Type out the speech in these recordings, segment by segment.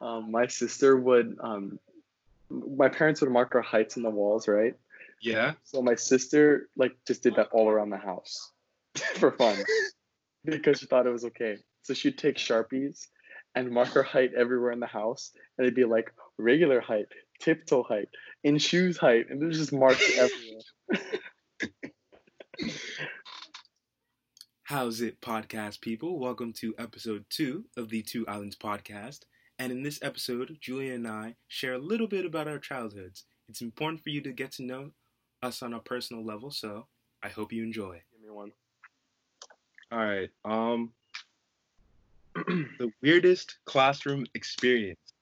um, my sister would um, my parents would mark our heights in the walls, right? Yeah. So my sister like just did that all around the house for fun because she thought it was okay. So she'd take sharpies and mark her height everywhere in the house, and it'd be like regular height, tiptoe height, in shoes height, and there's just marks everywhere. How's it, podcast people? Welcome to episode two of the Two Islands podcast. And in this episode, Julia and I share a little bit about our childhoods. It's important for you to get to know us on a personal level, so I hope you enjoy. Give me one. All right. Um, the weirdest classroom experience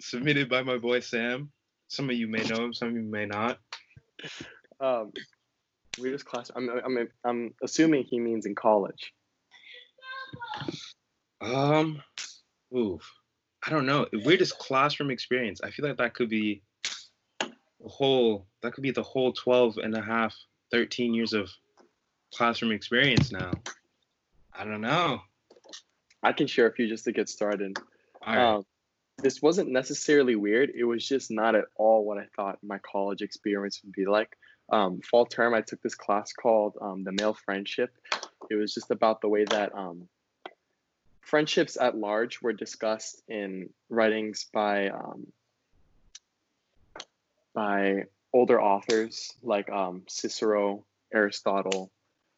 submitted by my boy Sam. Some of you may know him, some of you may not. Um, weirdest class. I'm, I'm, I'm assuming he means in college. Um, oof. I don't know. Weirdest classroom experience. I feel like that could be the whole, that could be the whole 12 and a half, 13 years of classroom experience now. I don't know. I can share a few just to get started. All right. Um, this wasn't necessarily weird. It was just not at all what I thought my college experience would be like. Um, fall term, I took this class called um, the Male Friendship. It was just about the way that um, friendships at large were discussed in writings by um, by older authors like um, Cicero, Aristotle,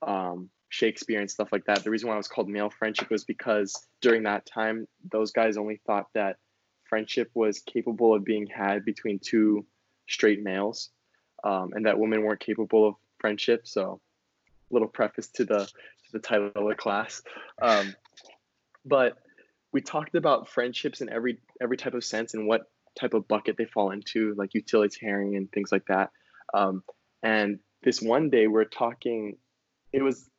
um, Shakespeare, and stuff like that. The reason why it was called male friendship was because during that time, those guys only thought that friendship was capable of being had between two straight males, um, and that women weren't capable of friendship. So, little preface to the to the title of the class. Um, but we talked about friendships in every every type of sense and what type of bucket they fall into, like utilitarian and things like that. Um, and this one day we're talking, it was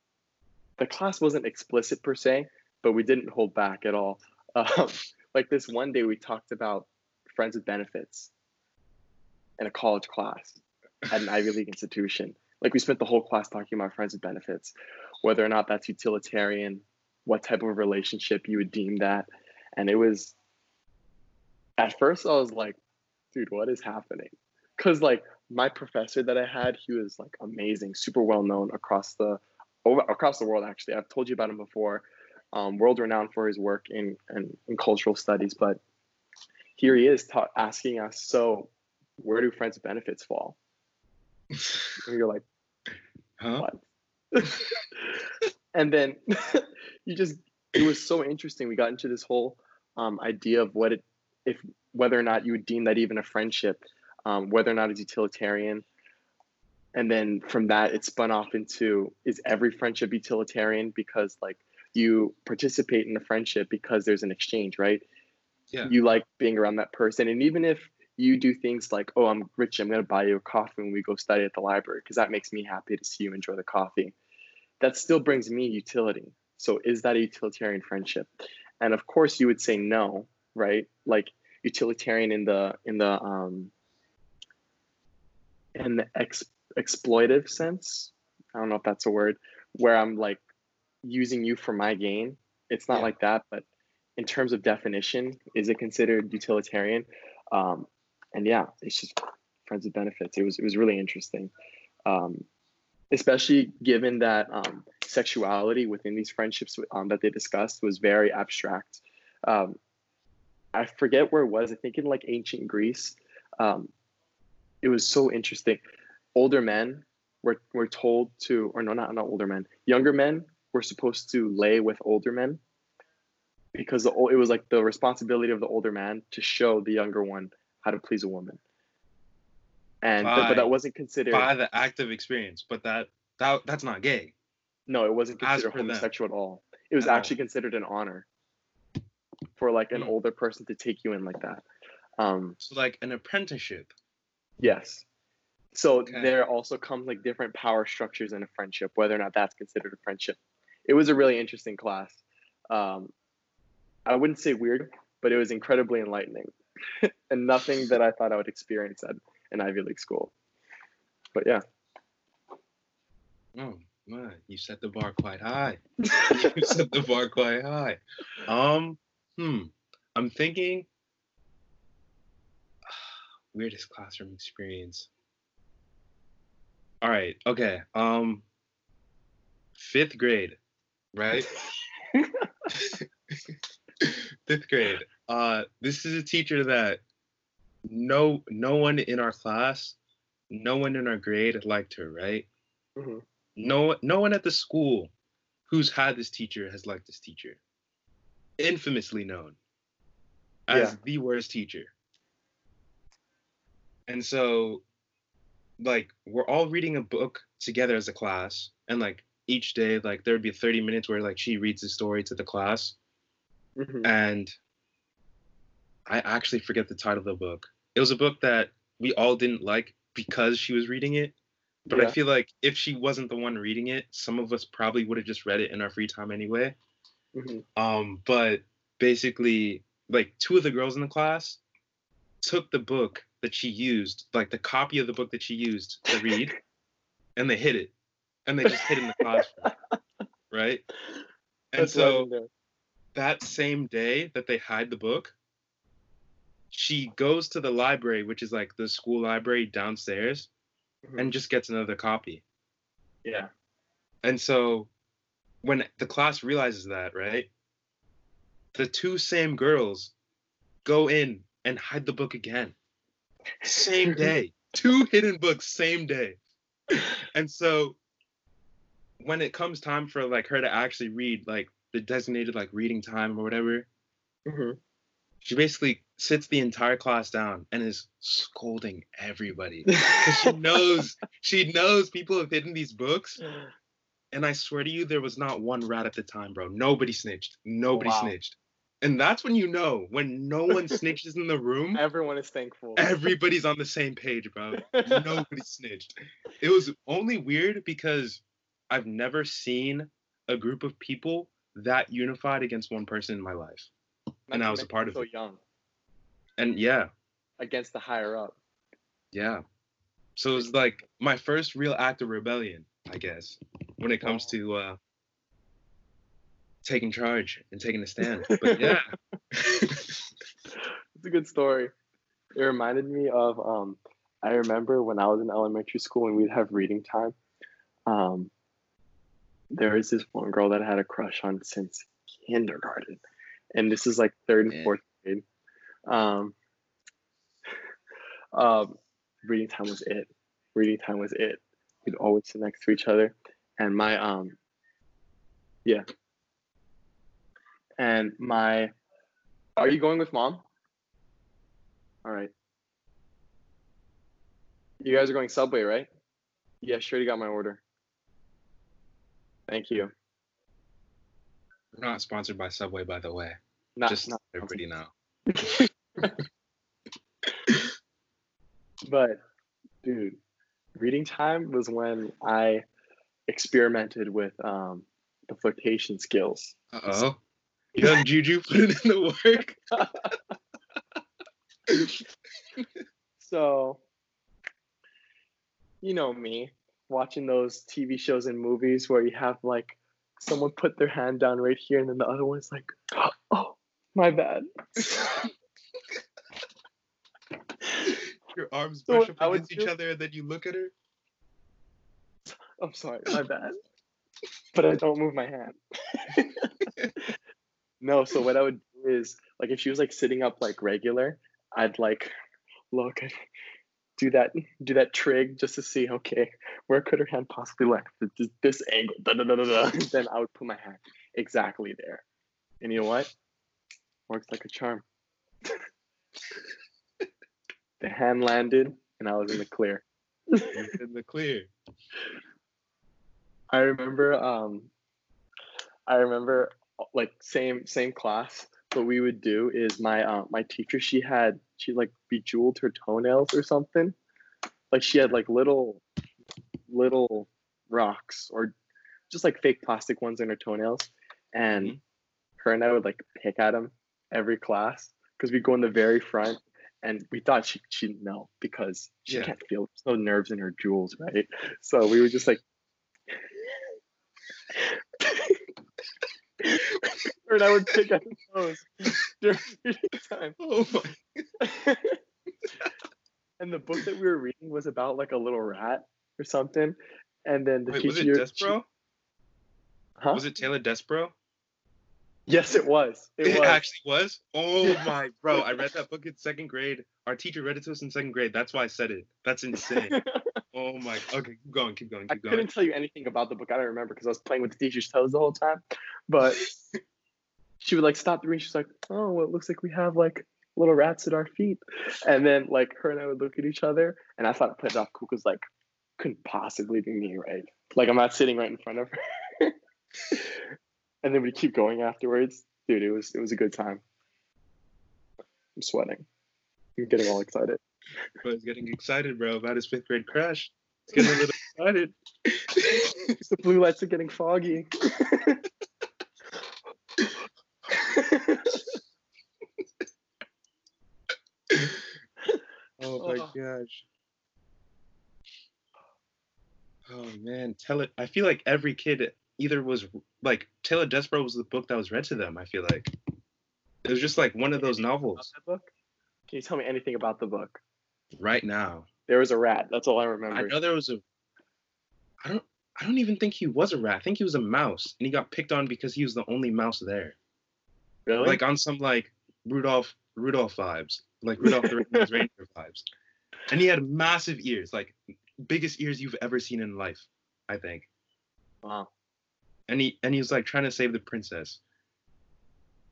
the class wasn't explicit per se, but we didn't hold back at all. Um, like this one day we talked about friends with benefits in a college class at an Ivy League institution. Like we spent the whole class talking about friends with benefits, whether or not that's utilitarian, what type of relationship you would deem that. And it was at first I was like, dude, what is happening? Cause like my professor that I had, he was like amazing, super well known across the over across the world actually. I've told you about him before. Um, world renowned for his work in, in, in cultural studies, but here he is ta- asking us, so where do friends benefits fall? and you're like, huh? what? and then you just it was so interesting. We got into this whole um, idea of what it if whether or not you would deem that even a friendship, um, whether or not it's utilitarian. And then from that, it spun off into is every friendship utilitarian because like you participate in the friendship because there's an exchange, right? Yeah. You like being around that person, and even if you do things like, oh, I'm rich, I'm gonna buy you a coffee when we go study at the library because that makes me happy to see you enjoy the coffee. That still brings me utility. So is that a utilitarian friendship? And of course, you would say no, right? Like utilitarian in the in the um in the ex, exploitive sense. I don't know if that's a word where I'm like using you for my gain. It's not Yeah. like that, but in terms of definition, is it considered utilitarian? Um, and yeah, it's just friends with benefits. It was it was really interesting, um, especially given that um, sexuality within these friendships um, that they discussed was very abstract. Um, I forget where it was. I think in like ancient Greece, um, it was so interesting. Older men were were told to, or no, not not older men. Younger men were supposed to lay with older men because the, it was like the responsibility of the older man to show the younger one how to please a woman. And By- but that wasn't considered. By the act of experience, but that that that's not gay. No, it wasn't considered per them. homosexual at all. It was At all. actually considered an honor for like an Hmm. older person to take you in like that. Um, So like an apprenticeship. yes. So Okay. there also comes like different power structures in a friendship, whether or not that's considered a friendship. It was a really interesting class. Um, I wouldn't say weird, but it was incredibly enlightening, and nothing that I thought I would experience at an Ivy League school. But yeah, Oh man, you set the bar quite high. you set the bar quite high. Um, hmm. I'm thinking weirdest classroom experience. All right. Okay. Um, fifth grade, right? fifth grade. Uh, this is a teacher that no no one in our class, no one in our grade liked her, right? Mhm. No no one at the school who's had this teacher has liked this teacher. Infamously known as Yeah. the worst teacher. And so like we're all reading a book together as a class and like each day like there would be 30 minutes where like she reads the story to the class Mhm. and I actually forget the title of the book. It was a book that we all didn't like because she was reading it. But I feel like if she wasn't the one reading it, some of us probably would have just read it in our free time anyway. Mhm. Um, but basically, like two of the girls in the class took the book that she used, like the copy of the book that she used to read, and they hid it, and they just hid in the classroom, right? And That's so that same day that they hide the book, she goes to the library, which is like the school library downstairs, Mhm. and just gets another copy. yeah. And so when the class realizes that, right? The two same girls go in and hide the book again. Same day. two hidden books same day. And so when it comes time for like her to actually read like the designated like reading time or whatever, Mhm. she basically sits the entire class down and is scolding everybody. she knows she knows people have hidden these books mm. and I swear to you, there was not one rat at the time, bro. Nobody snitched. Oh, Nobody Wow. snitched. And that's when you know when no one snitches in the room, Everyone is thankful. everybody's on the same page, bro. Nobody snitched. It was only weird because I've never seen a group of people that unified against one person in my life. Not and I was a part of so it. young And yeah, against the higher up. yeah. So it was like my first real act of rebellion, I guess, when it comes to uh taking charge and taking a stand. But yeah. It's a good story. It reminded me of um I remember when I was in elementary school and we'd have reading time. Um there was this one girl that I had a crush on since kindergarten. And this is like third and fourth grade. Um um reading time was it. Reading time was it. We'd always sit next to each other. And my um yeah. And my are you going with mom? All right. You guys are going Subway, right? Yeah, sure. You got my order. Thank you. We're not sponsored by Subway, by the way. Not, Just not everybody know. but dude, reading time was when I experimented with um, the flirtation skills. Uh oh. Young Juju put it in the work. So, you know me, watching those TV shows and movies where you have like someone put their hand down right here and then the other one's like, oh, my bad. Your arms So brush up what I against each other and then you look at her. I'm sorry, my bad. But I don't move my hand. no, so what I would do is like if she was like sitting up like regular, I'd like look and do that do that trig just to see okay where could her hand possibly lie this, this angle da, da, da, da, da. then I would put my hand exactly there and you know what works like a charm the hand landed and I was in the clear in the clear. I remember um I remember like same same class what we would do is my uh, my teacher she had she like bejeweled her toenails or something like she had like little little rocks or just like fake plastic ones in her toenails and Mhm. her and I would like pick at them every class because we go in the very front and we thought she she didn't know because she Yeah. can't feel there's no nerves in her jewels right so we were just like and I would pick at his nose during reading time. Oh my. and the book that we were reading was about like a little rat or something. And then the Wait, was it teacher, Despereaux? huh? Was it Tale of Despereaux? Yes, it was. It It, was. actually was. Oh my, bro! I read that book in second grade. Our teacher read it to us in second grade. That's why I said it. That's insane. oh my. Okay, keep going. Keep going. I Keep going. I couldn't tell you anything about the book. I don't remember because I was playing with the teacher's toes the whole time. But she would like stop the reading. She's like, "Oh, well, it looks like we have like little rats at our feet." And then like her and I would look at each other, and I thought it played off cool because like couldn't possibly be me, right? Like I'm not sitting right in front of her. and then we keep going afterwards, dude. It was it was a good time. I'm sweating. I'm getting all excited. Bro, he's getting excited, bro, about his fifth grade crush. He's getting a little excited. the blue lights are getting foggy. Oh my Oh. gosh. Oh man, tell it. I feel like every kid either was like Tale of Despereaux was the book that was read to them. I feel like it was just like one of those novels. Can you tell me anything about the book? Right now, There was a rat. That's all I remember. I know there was a. I don't. I don't even think he was a rat. I think he was a mouse, and he got picked on because he was the only mouse there. really? Like on some like Rudolph Rudolph vibes, like Rudolph the Red-Nosed Reindeer vibes. And he had massive ears, like biggest ears you've ever seen in life, I think. wow. And he and he was like trying to save the princess.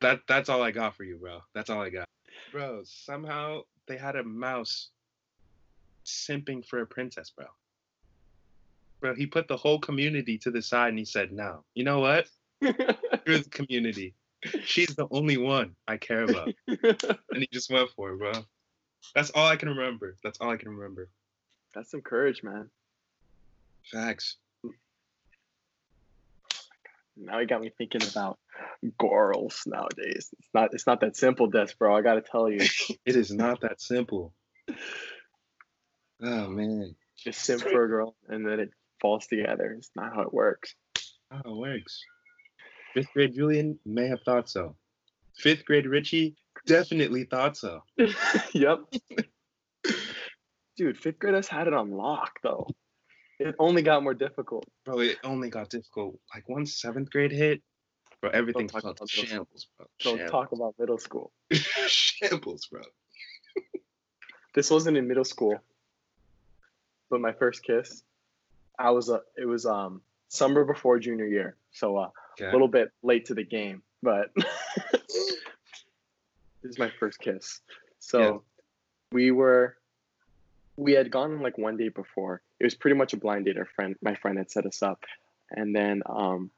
That that's all I got for you, bro. That's all I got. Bro, somehow they had a mouse simping for a princess, bro. Bro, he put the whole community to the side and he said, No. You know what? You're the community. She's the only one I care about. and he just went for it, bro. That's all I can remember. That's all I can remember. That's some courage, man. Facts. Now you got me thinking about girls nowadays. It's not it's not that simple, Des, bro. I gotta tell you. It is not that simple. Oh man. Just simp for a girl and then it falls together. It's not how it works. How it works. Fifth grade Julian may have thought so. Fifth grade Richie definitely thought so. yep. Dude, fifth grade us had it on lock though. It only got more difficult. Bro, it only got difficult. Like once seventh grade hit, bro, everything talk felt about middle school. shambles, bro. Don't Shambles. talk about middle school. shambles, bro. This wasn't in middle school, but my first kiss, I was a. It was um summer before junior year, so uh, Okay. a little bit late to the game, but this is my first kiss. So Yeah. we were, we had gone like one day before. It was pretty much a blind date. Our friend, my friend, had set us up, and then um,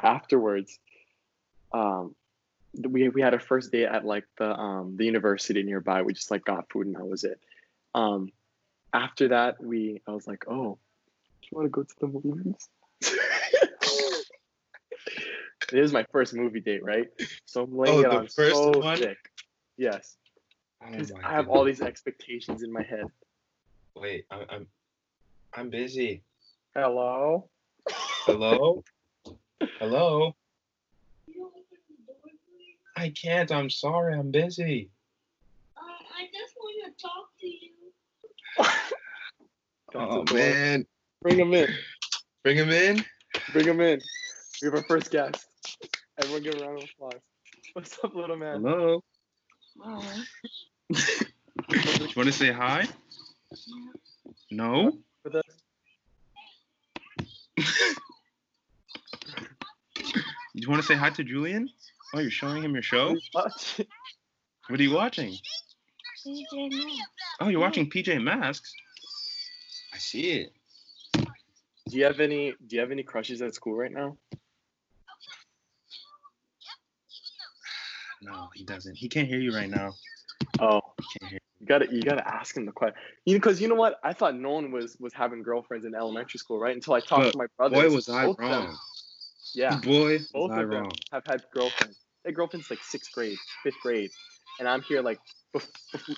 afterwards, um, we we had our first date at like the um the university nearby. We just like got food and that was it. Um, after that, we I was like, oh, do you want to go to the movies? it was my first movie date, right? So I'm laying Oh, on first so one? thick. Yes, Oh I have goodness. all these expectations in my head. Wait, I'm I'm I'm busy. Hello. Hello? Hello? I can't. I'm sorry. I'm busy. Uh, I just want to talk to you. Oh man. Bring him in. Bring him in. Bring him in. We have our first guest. Everyone give a round of applause. What's up, little man? Hello. Oh. You want to say hi? No? With us? You want to say hi to Julian? Oh, you're showing him your show? Watch. What are you watching? PJ Masks. Oh, you're watching PJ Masks. I see it. Do you have any do you have any crushes at school right now? No, he doesn't. He can't hear you right now. Oh, He can't hear. You gotta you gotta ask him the question. You know, because you know what? I thought no one was was having girlfriends in elementary school, right? Until I talked But to my brothers. Boy, was I Both of them- wrong. Yeah, Boy, was both I of them wrong. have had girlfriends. They had girlfriends like sixth grade, fifth grade, and I'm here like, bef- bef-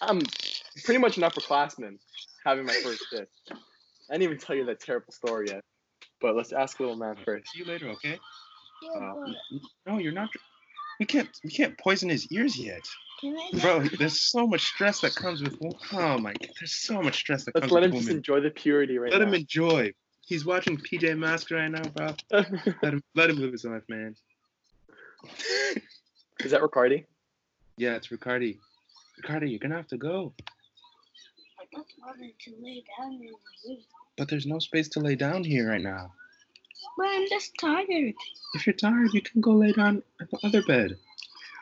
I'm pretty much an upperclassman having my first kiss. I didn't even tell you that terrible story yet, but let's ask little man first. See you later, okay? Yeah, Uh, No, you're not. We can't. We can't poison his ears yet, can I bro. There's so much stress that comes with. Oh my. God, There's so much stress that comes with. Let's comes let with him just women. enjoy the purity right Let now. him enjoy. He's watching PJ Masks right now, bro. Let him. Let him live his life, man. Is that Ricardi? Yeah, it's Ricardi. Ricardi, you're gonna have to go. I just wanted to lay down in the room. But there's no space to lay down here right now. But I'm just tired. If you're tired, you can go lay down at the other bed.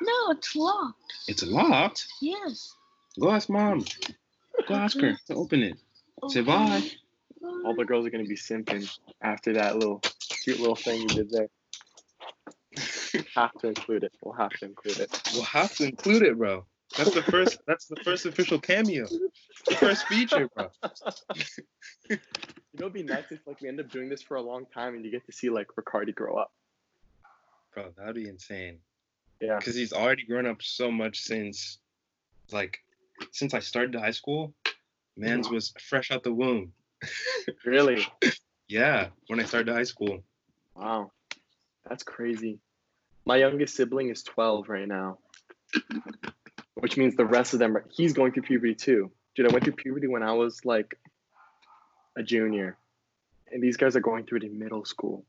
No, it's locked. It's locked. Yes. Go ask mom. Go ask her to open it. Say bye. All the girls are gonna be simping after that little cute little thing you did there. have to include it. We'll have to include it. We'll have to include it, bro. That's the first. That's the first official cameo. The first feature, bro. You know, it'd be nice if like we end up doing this for a long time and you get to see like Ricardi grow up. Bro, that'd be insane. Yeah. Because he's already grown up so much since, like, since I started high school. Man's mm-hmm. was fresh out the womb. Really? Yeah, when I started high school. Wow. That's crazy. My youngest sibling is 12 right now, which means the rest of them, are, he's going through puberty too. Dude, I went through puberty when I was like a junior, and these guys are going through it in middle school.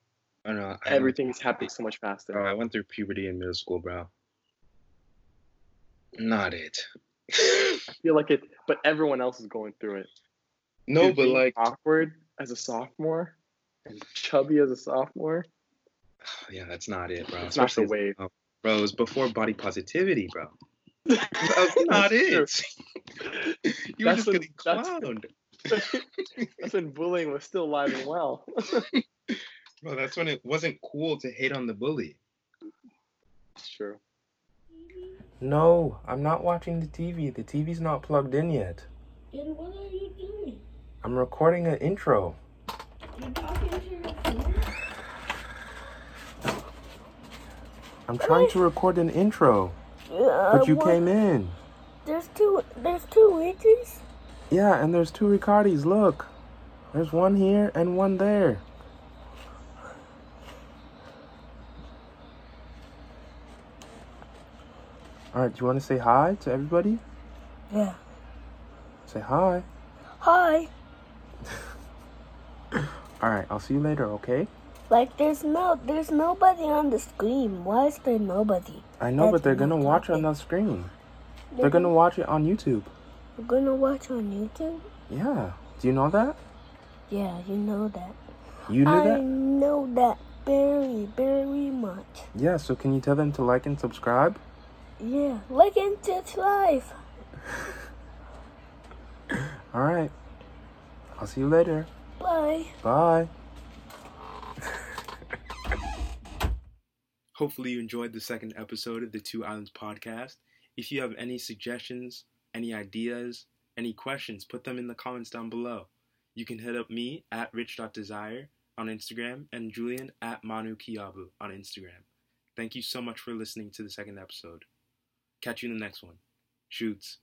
I know. I Everything is happening so much Bro, faster. I went through puberty in middle school, bro. Not it. I feel like it, but everyone else is going through it. no, Dude, but like, awkward as a sophomore and chubby as a sophomore. yeah, that's not it, bro. It's not the Especially as- wave. oh, bro, it was before body positivity, bro. That's not That's it. you were That's just getting clowned. That's when bullying was still alive and well. Bro, that's when it wasn't cool to hate on the bully. it's true. No, I'm not watching the TV. The TV's not plugged in yet. Then what are you doing? I'm recording an intro. You're talking to your phone? I'm trying to record an intro, Uh, but you came in. There's two. There's two witches. Yeah, and there's two Ricardis. Look, there's one here and one there. All right, do you want to say hi to everybody? Yeah. Say hi. Hi. All right, I'll see you later, okay? Like there's no. There's nobody on the screen. Why is there nobody? I know, That's but they're gonna not watch on the screen. They're gonna watch it on YouTube. We're gonna watch on YouTube. Yeah. Do you know that? Yeah, you know that. You knew I that? I know that very, very much. Yeah, so can you tell them to like and subscribe? Yeah. like into its life. All right. I'll see you later. Bye. Bye. Hopefully, you enjoyed the second episode of the Two Islands podcast. If you have any suggestions, any ideas, any questions, put them in the comments down below. You can hit up me at rich.desire on Instagram and Julian at Manu Kiabu on Instagram. Thank you so much for listening to the second episode. Catch you in the next one. Shoots.